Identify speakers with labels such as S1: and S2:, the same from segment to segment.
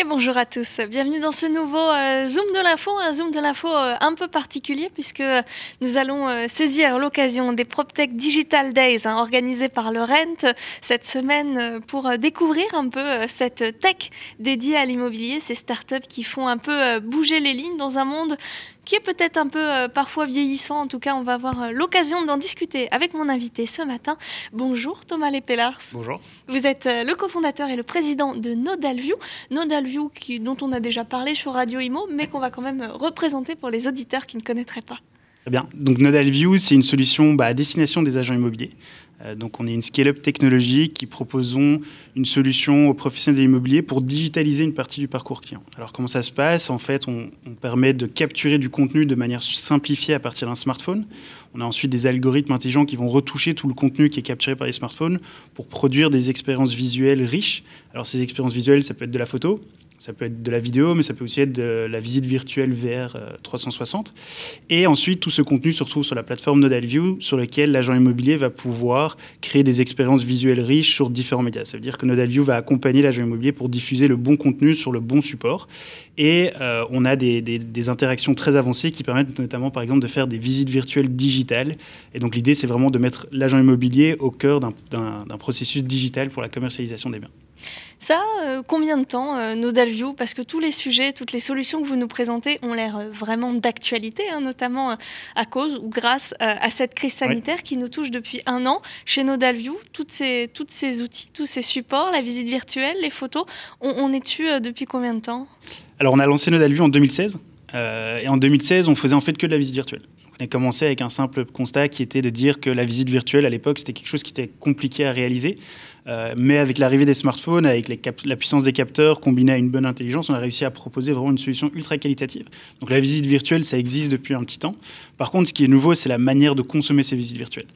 S1: Et bonjour à tous, bienvenue dans ce nouveau euh, Zoom de l'info, un Zoom de l'info euh, un peu particulier puisque nous allons euh, saisir l'occasion des PropTech Digital Days hein, organisés par le Rent cette semaine pour découvrir un peu cette tech dédiée à l'immobilier, ces startups qui font un peu bouger les lignes dans un monde qui est peut-être un peu euh, parfois vieillissant. En tout cas, on va avoir euh, l'occasion d'en discuter avec mon invité ce matin. Bonjour Thomas Lepellars.
S2: Bonjour.
S1: Vous êtes euh, le cofondateur et le président de Nodalview. Nodalview qui, dont on a déjà parlé sur Radio Imo, mais qu'on va quand même représenter pour les auditeurs qui ne connaîtraient pas.
S2: Très bien. Donc Nodalview, c'est une solution bah, à destination des agents immobiliers. Euh, donc on est une scale-up technologique qui proposons une solution aux professionnels de l'immobilier pour digitaliser une partie du parcours client. Alors comment ça se passe? En fait, on, permet de capturer du contenu de manière simplifiée à partir d'un smartphone. On a ensuite des algorithmes intelligents qui vont retoucher tout le contenu qui est capturé par les smartphones pour produire des expériences visuelles riches. Alors ces expériences visuelles, ça peut être de la photo, ça peut être de la vidéo, mais ça peut aussi être de la visite virtuelle VR 360. Euh, Et ensuite, tout ce contenu se retrouve sur la plateforme NodalView, sur laquelle l'agent immobilier va pouvoir créer des expériences visuelles riches sur différents médias. Ça veut dire que NodalView va accompagner l'agent immobilier pour diffuser le bon contenu sur le bon support. Et euh, on a des, des, interactions très avancées qui permettent notamment, par exemple, de faire des visites virtuelles digitales. Et donc, l'idée, c'est vraiment de mettre l'agent immobilier au cœur d'un processus digital pour la commercialisation des biens.
S1: Ça, euh, combien de temps, euh, Nodalview Parce que tous les sujets, toutes les solutions que vous nous présentez ont l'air euh, vraiment d'actualité, hein, notamment à cause ou grâce à cette crise sanitaire qui nous touche depuis un an. Chez Nodalview, toutes ces, toutes ces outils, tous ces supports, la visite virtuelle, les photos, on, est dessus depuis combien de temps?
S2: Alors, on a lancé Nodalview en 2016. et en 2016, on faisait en fait que de la visite virtuelle. On a commencé avec un simple constat qui était de dire que la visite virtuelle, à l'époque, c'était quelque chose qui était compliqué à réaliser. Euh, mais avec l'arrivée des smartphones, avec la puissance des capteurs combinée à une bonne intelligence, on a réussi à proposer vraiment une solution ultra qualitative. Donc la visite virtuelle, ça existe depuis un petit temps. Par contre, ce qui est nouveau, c'est la manière de consommer ces visites virtuelles.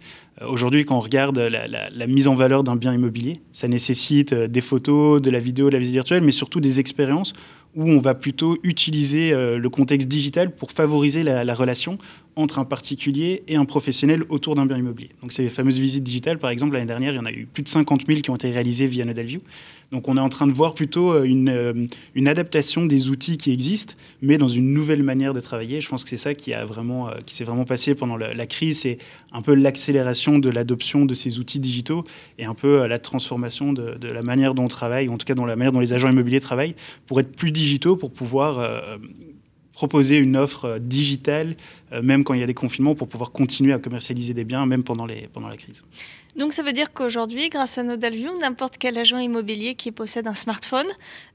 S2: Euh, aujourd'hui, quand on regarde la, mise en valeur d'un bien immobilier, ça nécessite euh, des photos, de la vidéo, de la visite virtuelle, mais surtout des expériences où on va plutôt utiliser le contexte digital pour favoriser la, la relation entre un particulier et un professionnel autour d'un bien immobilier. Donc ces fameuses visites digitales, par exemple, l'année dernière, il y en a eu plus de 50 000 qui ont été réalisées via Nodalview. Donc on est en train de voir plutôt euh, une, euh, une, adaptation des outils qui existent, mais dans une nouvelle manière de travailler. Je pense que c'est ça qui, a euh, qui s'est vraiment passé pendant la, crise, c'est un peu l'accélération de l'adoption de ces outils digitaux et un peu la transformation de, de, la manière dont on travaille, ou en tout cas dans la manière dont les agents immobiliers travaillent, pour être plus digitaux, pour pouvoir proposer une offre digitale, même quand il y a des confinements, pour pouvoir continuer à commercialiser des biens, même pendant, les, pendant la crise.
S1: Donc ça veut dire qu'aujourd'hui, grâce à Nodalview, n'importe quel agent immobilier qui possède un smartphone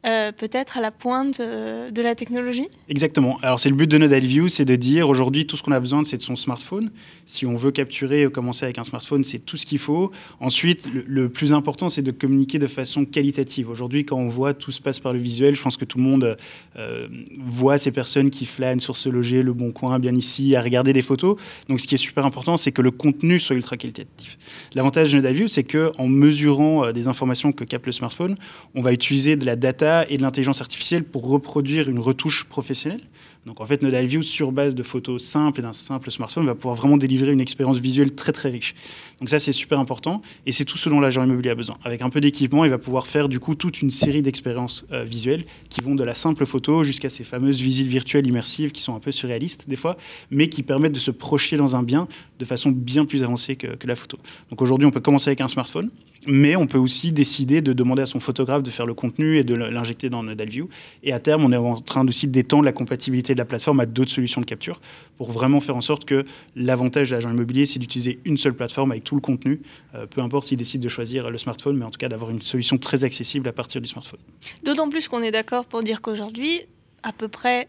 S1: euh, peut être à la pointe euh, de la technologie?
S2: Exactement. Alors c'est le but de Nodalview, c'est de dire aujourd'hui tout ce qu'on a besoin, c'est de son smartphone. Si on veut capturer commencer avec un smartphone, c'est tout ce qu'il faut. Ensuite, le, plus important, c'est de communiquer de façon qualitative. Aujourd'hui, quand on voit tout se passe par le visuel, je pense que tout le monde euh, voit ces personnes qui flânent sur ce loger, le bon coin, bien ici, à regarder des photos. Donc ce qui est super important, c'est que le contenu soit ultra qualitatif l'avantage de Nodalview, c'est qu'en mesurant euh, des informations que capte le smartphone, on va utiliser de la data et de l'intelligence artificielle pour reproduire une retouche professionnelle. Donc en fait, Nodalview, sur base de photos simples et d'un simple smartphone, va pouvoir vraiment délivrer une expérience visuelle très très riche. Donc ça, c'est super important et c'est tout ce dont l'agent immobilier a besoin. Avec un peu d'équipement, il va pouvoir faire du coup toute une série d'expériences euh, visuelles qui vont de la simple photo jusqu'à ces fameuses visites virtuelles immersives qui sont un peu surréalistes des fois, mais qui permettent de se projeter dans un bien de façon bien plus avancée que la photo. Donc aujourd'hui, on peut commencer avec un smartphone mais on peut aussi décider de demander à son photographe de faire le contenu et de l'injecter dans Nodalview. Et à terme, on est en train aussi d'étendre la compatibilité de la plateforme à d'autres solutions de capture pour vraiment faire en sorte que l'avantage de l'agent immobilier, c'est d'utiliser une seule plateforme avec tout le contenu, euh, peu importe s'il décide de choisir le smartphone, mais en tout cas d'avoir une solution très accessible à partir du smartphone.
S1: D'autant plus qu'on est d'accord pour dire qu'aujourd'hui, à peu près,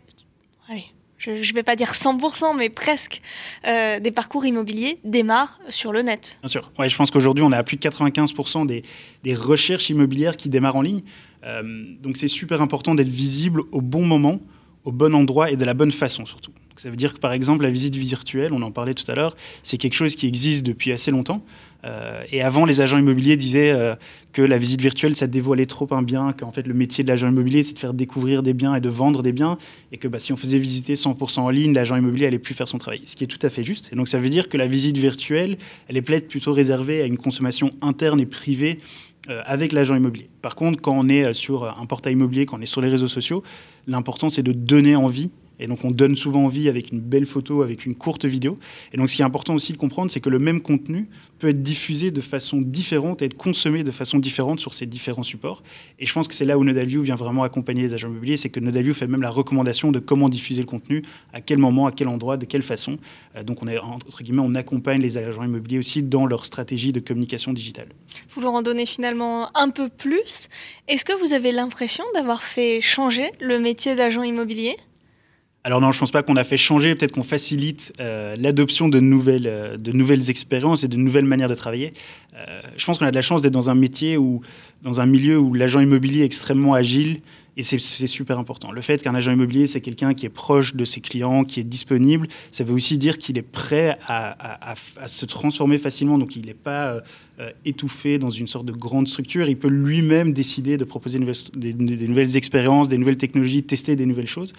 S1: je ne vais pas dire 100%, mais presque, euh, des parcours immobiliers démarrent sur le net.
S2: Bien sûr. Je pense qu'aujourd'hui, on est à plus de 95% des, des, recherches immobilières qui démarrent en ligne. Euh, donc c'est super important d'être visible au bon moment, au bon endroit et de la bonne façon surtout. Ça veut dire que par exemple la visite virtuelle, on en parlait tout à l'heure, c'est quelque chose qui existe depuis assez longtemps. Euh, et avant, les agents immobiliers disaient euh, que la visite virtuelle, ça dévoilait trop un bien, qu'en fait le métier de l'agent immobilier, c'est de faire découvrir des biens et de vendre des biens, et que bah, si on faisait visiter 100% en ligne, l'agent immobilier allait plus faire son travail. Ce qui est tout à fait juste. Et donc ça veut dire que la visite virtuelle, elle est peut-être plutôt réservée à une consommation interne et privée euh, avec l'agent immobilier. Par contre, quand on est sur un portail immobilier, quand on est sur les réseaux sociaux, l'important c'est de donner envie et donc on donne souvent envie avec une belle photo, avec une courte vidéo. Et donc ce qui est important aussi de comprendre, c'est que le même contenu peut être diffusé de façon différente être consommé de façon différente sur ces différents supports. Et je pense que c'est là où Nodalview vient vraiment accompagner les agents immobiliers, c'est que Nodalview fait même la recommandation de comment diffuser le contenu, à quel moment, à quel endroit, de quelle façon. Euh, donc on entre guillemets, on accompagne les agents immobiliers aussi dans leur stratégie de communication digitale.
S1: Vous leur en donnez finalement un peu plus. Est-ce que vous avez l'impression d'avoir fait changer le métier d'agent immobilier?
S2: Alors non, je ne pense pas qu'on a fait changer, peut-être qu'on facilite euh, l'adoption de nouvelles, euh, de nouvelles expériences et de nouvelles manières de travailler. Euh, je pense qu'on a de la chance d'être dans un métier ou dans un milieu où l'agent immobilier est extrêmement agile et c'est super important. Le fait qu'un agent immobilier, c'est quelqu'un qui est proche de ses clients, qui est disponible, ça veut aussi dire qu'il est prêt à, se transformer facilement. Donc il n'est pas euh, étouffé dans une sorte de grande structure. Il peut lui-même décider de proposer des, nouvelles expériences, des nouvelles technologies, tester des nouvelles choses.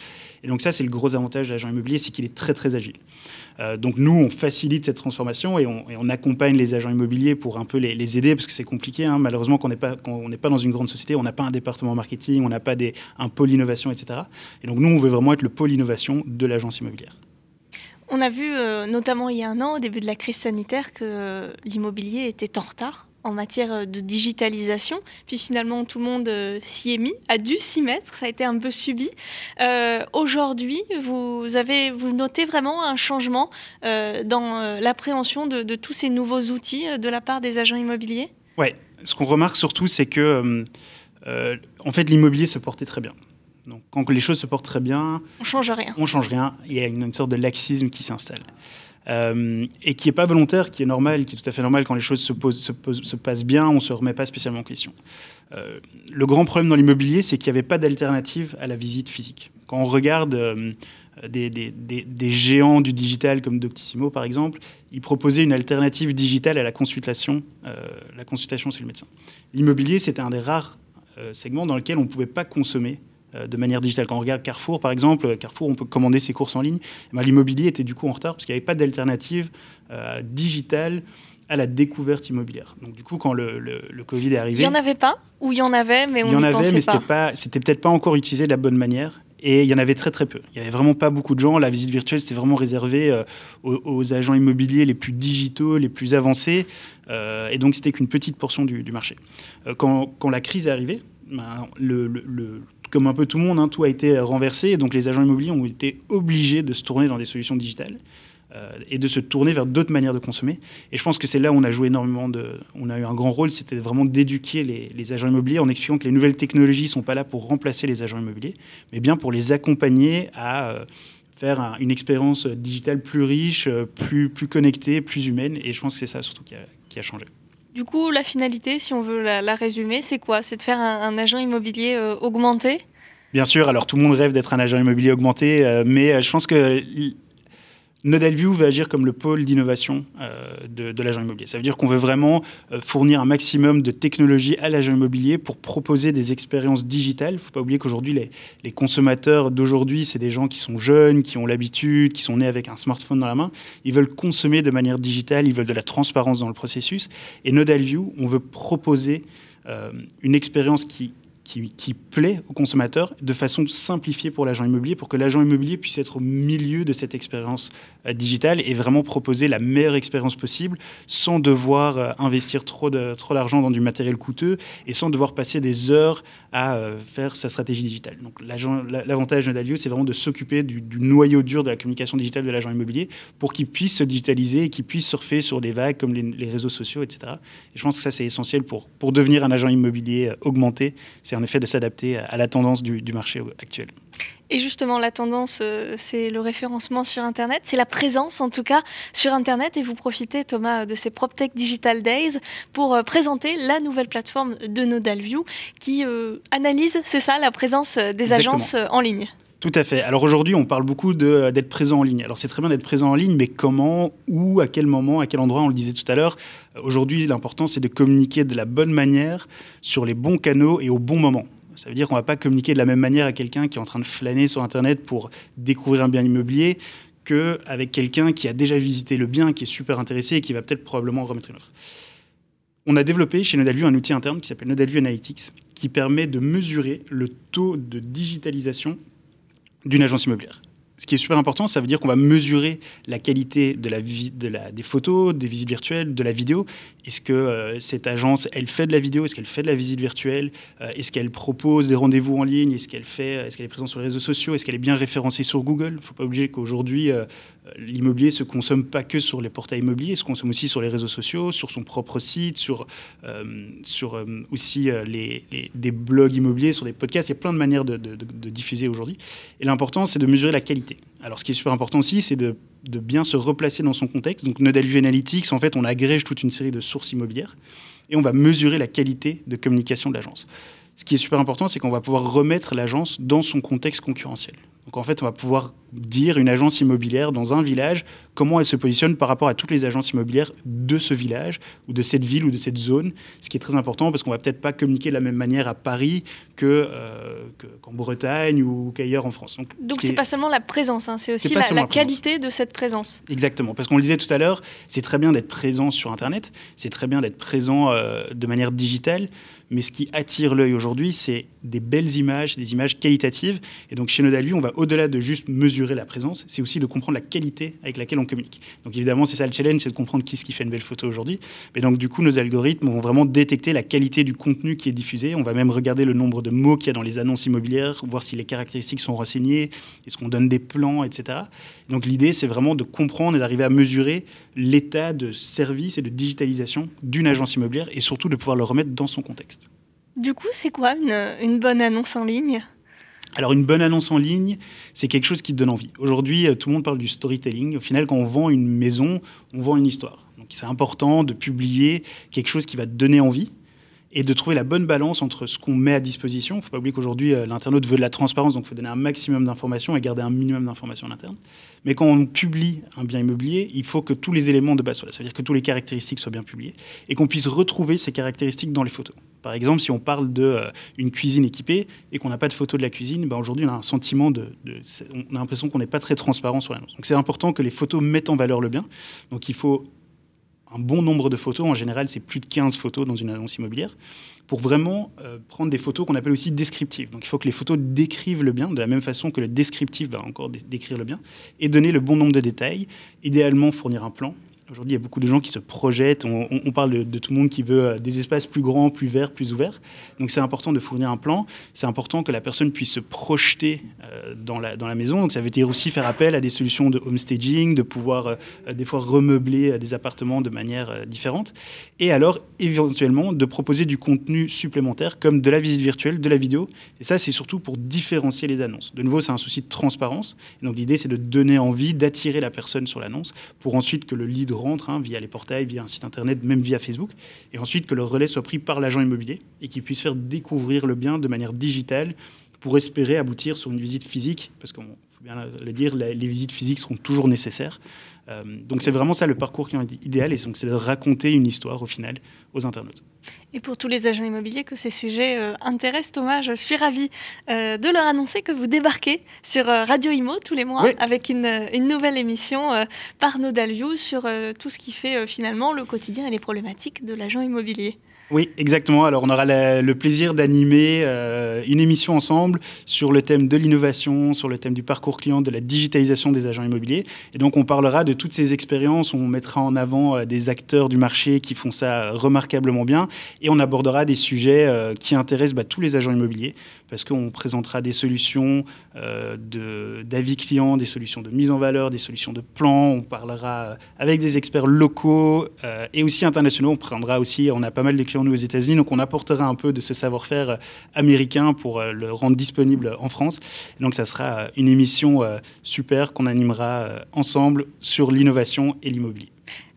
S2: Et donc ça, c'est le gros avantage de l'agent immobilier, c'est qu'il est très très agile. Euh, donc nous, on facilite cette transformation et on, accompagne les agents immobiliers pour un peu les, aider parce que c'est compliqué. Hein. Malheureusement, quand on n'est pas, dans une grande société, on n'a pas un département marketing, on n'a pas un pôle innovation, etc. Et donc nous, on veut vraiment être le pôle innovation de l'agence immobilière.
S1: On a vu, euh, notamment il y a un an, au début de la crise sanitaire, que l'immobilier était en retard en matière euh, de digitalisation. Puis finalement, tout le monde euh, s'y est mis, a dû s'y mettre. Ça a été un peu subi. Euh, aujourd'hui, vous, avez, vous notez vraiment un changement dans l'appréhension de, tous ces nouveaux outils de la part des agents immobiliers?
S2: Oui. Ce qu'on remarque surtout, c'est que en fait, l'immobilier se portait très bien. Donc, quand les choses se portent très bien,
S1: on change rien.
S2: On change rien. Il y a une sorte de laxisme qui s'installe. Euh, et qui n'est pas volontaire, qui est normal, qui est tout à fait normal quand les choses se, se, passent bien, on ne se remet pas spécialement en question. Euh, le grand problème dans l'immobilier, c'est qu'il n'y avait pas d'alternative à la visite physique. Quand on regarde euh, des, des, des, géants du digital comme Doctissimo, par exemple, ils proposaient une alternative digitale à la consultation. la consultation, c'est le médecin. L'immobilier, c'était un des rares segments dans lequel on ne pouvait pas consommer de manière digitale. Quand on regarde Carrefour, par exemple, Carrefour, on peut commander ses courses en ligne. L'immobilier était du coup en retard parce qu'il n'y avait pas d'alternative euh, digitale à la découverte immobilière. Donc du coup, quand le, le, Covid est arrivé...
S1: Il n'y en avait pas Ou il y en avait, mais on
S2: n'y
S1: pensait
S2: mais
S1: pas
S2: C'était peut-être pas encore utilisé de la bonne manière. Et il y en avait très très peu. Il n'y avait vraiment pas beaucoup de gens. La visite virtuelle, c'était vraiment réservé euh, aux, agents immobiliers les plus digitaux, les plus avancés. et donc, c'était qu'une petite portion du, marché. quand, quand, la crise est arrivée, le, comme un peu tout le monde, hein, tout a été renversé. Et donc les agents immobiliers ont été obligés de se tourner dans des solutions digitales euh, et de se tourner vers d'autres manières de consommer. Et je pense que c'est là où on a joué énormément de. On a eu un grand rôle, c'était vraiment d'éduquer les, agents immobiliers en expliquant que les nouvelles technologies ne sont pas là pour remplacer les agents immobiliers, mais bien pour les accompagner à. Euh, faire une expérience digitale plus riche, euh, plus, connectée, plus humaine. Et je pense que c'est ça surtout qui a changé.
S1: Du coup, la finalité, si on veut la, résumer, c'est quoi? C'est de faire un, agent immobilier euh, augmenté?
S2: Bien sûr, alors tout le monde rêve d'être un agent immobilier augmenté, euh, mais euh, je pense que Nodalview va agir comme le pôle d'innovation euh, de, l'agent immobilier. Ça veut dire qu'on veut vraiment euh, fournir un maximum de technologies à l'agent immobilier pour proposer des expériences digitales. Il ne faut pas oublier qu'aujourd'hui, les, consommateurs d'aujourd'hui, c'est des gens qui sont jeunes, qui ont l'habitude, qui sont nés avec un smartphone dans la main. Ils veulent consommer de manière digitale, ils veulent de la transparence dans le processus. Et Nodalview, on veut proposer euh, une expérience qui qui, plaît au consommateur de façon simplifiée pour l'agent immobilier, pour que l'agent immobilier puisse être au milieu de cette expérience euh, digitale et vraiment proposer la meilleure expérience possible sans devoir euh, investir trop d'argent trop dans du matériel coûteux et sans devoir passer des heures à euh, faire sa stratégie digitale. Donc l'avantage de Nodalio, c'est vraiment de s'occuper du, noyau dur de la communication digitale de l'agent immobilier pour qu'il puisse se digitaliser et qu'il puisse surfer sur des vagues comme les, réseaux sociaux, etc. Et je pense que ça, c'est essentiel pour, pour devenir un agent immobilier augmenté. C'est en effet de s'adapter à la tendance du, marché actuel.
S1: Et justement, la tendance, euh, c'est le référencement sur Internet, c'est la présence en tout cas sur Internet. Et vous profitez, Thomas, de ces PropTech Digital Days pour euh, présenter la nouvelle plateforme de Nodalview qui euh, analyse, c'est ça, la présence des agences en ligne.
S2: Tout à fait. Alors aujourd'hui, on parle beaucoup d'être présent en ligne. Alors c'est très bien d'être présent en ligne, mais comment, où, à quel moment, à quel endroit, on le disait tout à l'heure. Aujourd'hui, l'important, c'est de communiquer de la bonne manière, sur les bons canaux et au bon moment. Ça veut dire qu'on ne va pas communiquer de la même manière à quelqu'un qui est en train de flâner sur Internet pour découvrir un bien immobilier qu'avec quelqu'un qui a déjà visité le bien, qui est super intéressé et qui va peut-être probablement remettre une offre. On a développé chez Nodalview un outil interne qui s'appelle Nodalview Analytics, qui permet de mesurer le taux de digitalisation d'une agence immobilière. Ce qui est super important, ça veut dire qu'on va mesurer la qualité de la, de la, des photos, des visites virtuelles, de la vidéo. Est-ce que euh, cette agence, elle fait de la vidéo? Est-ce qu'elle fait de la visite virtuelle? Euh, Est-ce qu'elle propose des rendez-vous en ligne? Est-ce qu'elle fait Est-ce qu'elle est présente sur les réseaux sociaux? Est-ce qu'elle est bien référencée sur Google? Il ne faut pas oublier qu'aujourd'hui, euh, l'immobilier se consomme pas que sur les portails immobiliers, il se consomme aussi sur les réseaux sociaux, sur son propre site, sur, sur aussi les, des blogs immobiliers, sur des podcasts. Il y a plein de manières de, de diffuser aujourd'hui. Et l'important, c'est de mesurer la qualité. Alors, ce qui est super important aussi, c'est de, bien se replacer dans son contexte. Donc, Nodal Analytics, en fait, on agrège toute une série de sources immobilières et on va mesurer la qualité de communication de l'agence. Ce qui est super important, c'est qu'on va pouvoir remettre l'agence dans son contexte concurrentiel. Donc en fait, on va pouvoir dire une agence immobilière dans un village, comment elle se positionne par rapport à toutes les agences immobilières de ce village, ou de cette ville, ou de cette zone, ce qui est très important parce qu'on va peut-être pas communiquer de la même manière à Paris euh, qu'en Bretagne ou qu'ailleurs en France.
S1: Donc ce n'est pas seulement la présence, hein, c'est aussi la, qualité de cette présence.
S2: Exactement, parce qu'on le disait tout à l'heure, c'est très bien d'être présent sur Internet, c'est très bien d'être présent euh, de manière digitale, mais ce qui attire l'œil aujourd'hui, c'est des belles images, des images qualitatives. Et donc chez Nodalview, on va au-delà de juste mesurer la présence, c'est aussi de comprendre la qualité avec laquelle on communique. Donc évidemment, c'est ça le challenge, c'est de comprendre qui ce qui fait une belle photo aujourd'hui. Mais donc du coup, nos algorithmes vont vraiment détecter la qualité du contenu qui est diffusé. On va même regarder le nombre de mots qu'il y a dans les annonces immobilières, voir si les caractéristiques sont renseignées, est-ce qu'on donne des plans, etc. Donc l'idée, c'est vraiment de comprendre et d'arriver à mesurer l'état de service et de digitalisation d'une agence immobilière et surtout de pouvoir le remettre dans son contexte.
S1: Du coup, c'est quoi une, bonne annonce en ligne?
S2: Alors une bonne annonce en ligne, c'est quelque chose qui te donne envie. Aujourd'hui, euh, tout le monde parle du storytelling. Au final, quand on vend une maison, on vend une histoire. Donc c'est important de publier quelque chose qui va te donner envie et de trouver la bonne balance entre ce qu'on met à disposition. Il ne faut pas oublier qu'aujourd'hui, euh, l'internaute veut de la transparence, donc il faut donner un maximum d'informations et garder un minimum d'informations en interne. Mais quand on publie un bien immobilier, il faut que tous les éléments de base soient là. Ça veut dire que toutes les caractéristiques soient bien publiées et qu'on puisse retrouver ces caractéristiques dans les photos. Par exemple, si on parle d'une euh, cuisine équipée et qu'on n'a pas de photo de la cuisine, ben aujourd'hui, on a un sentiment de. on a l'impression qu'on n'est pas très transparent sur l'annonce. Donc c'est important que les photos mettent en valeur le bien. Donc il faut un bon nombre de photos. En général, c'est plus de 15 photos dans une annonce immobilière pour vraiment euh, prendre des photos qu'on appelle aussi descriptives. Donc il faut que les photos décrivent le bien de la même façon que le descriptif va encore décrire le bien et donner le bon nombre de détails. Idéalement, fournir un plan Aujourd'hui, il y a beaucoup de gens qui se projettent. On, parle de, tout le monde qui veut euh, des espaces plus grands, plus verts, plus ouverts. Donc, c'est important de fournir un plan. C'est important que la personne puisse se projeter euh, dans, la, dans la maison. Donc, ça veut dire aussi faire appel à des solutions de homestaging, de pouvoir euh, des fois remeubler des appartements de manière différente. Et alors, éventuellement, de proposer du contenu supplémentaire comme de la visite virtuelle, de la vidéo. Et ça, c'est surtout pour différencier les annonces. De nouveau, c'est un souci de transparence. donc, l'idée, c'est de donner envie, d'attirer la personne sur l'annonce pour ensuite que le lead rentre hein, via les portails, via un site internet, même via Facebook, et ensuite que le relais soit pris par l'agent immobilier et qu'il puisse faire découvrir le bien de manière digitale pour espérer aboutir sur une visite physique, parce qu'il faut bien le dire, les visites physiques seront toujours nécessaires. Euh, donc c'est vraiment ça le parcours qui est idéal, et donc c'est de raconter une histoire au final aux internautes.
S1: Et pour tous les agents immobiliers que ces sujets euh, intéressent, Thomas, je suis ravie euh, de leur annoncer que vous débarquez sur Radio Imo tous les mois avec une, une, nouvelle émission par Nodalview sur tout ce qui fait finalement le quotidien et les problématiques de l'agent immobilier.
S2: Oui, exactement. Alors, on aura le plaisir d'animer euh, une émission ensemble sur le thème de l'innovation, sur le thème du parcours client, de la digitalisation des agents immobiliers. Et donc, on parlera de toutes ces expériences. On mettra en avant euh, des acteurs du marché qui font ça remarquablement bien. Et on abordera des sujets euh, qui intéressent bah, tous les agents immobiliers parce qu'on présentera des solutions d'avis clients, des solutions de mise en valeur, des solutions de plan. On parlera avec des experts locaux et aussi internationaux. On prendra aussi, on a pas mal de clients nous aux États-Unis. Donc on apportera un peu de ce savoir-faire euh, américain pour euh, le rendre disponible en France. donc ça sera euh, une émission super qu'on animera ensemble sur l'innovation et l'immobilier.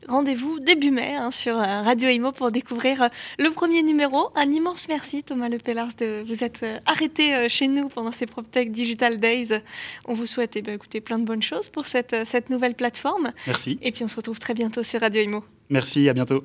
S1: rendez-vous début mai hein, sur Radio Imo pour découvrir le premier numéro. Un immense merci Thomas Lepellars de vous être arrêté chez nous pendant ces PropTech Digital Days. On vous souhaite eh bien, écoutez, plein de bonnes choses pour cette, cette nouvelle plateforme.
S2: Merci.
S1: Et puis on se retrouve très bientôt sur Radio Imo.
S2: Merci, à bientôt.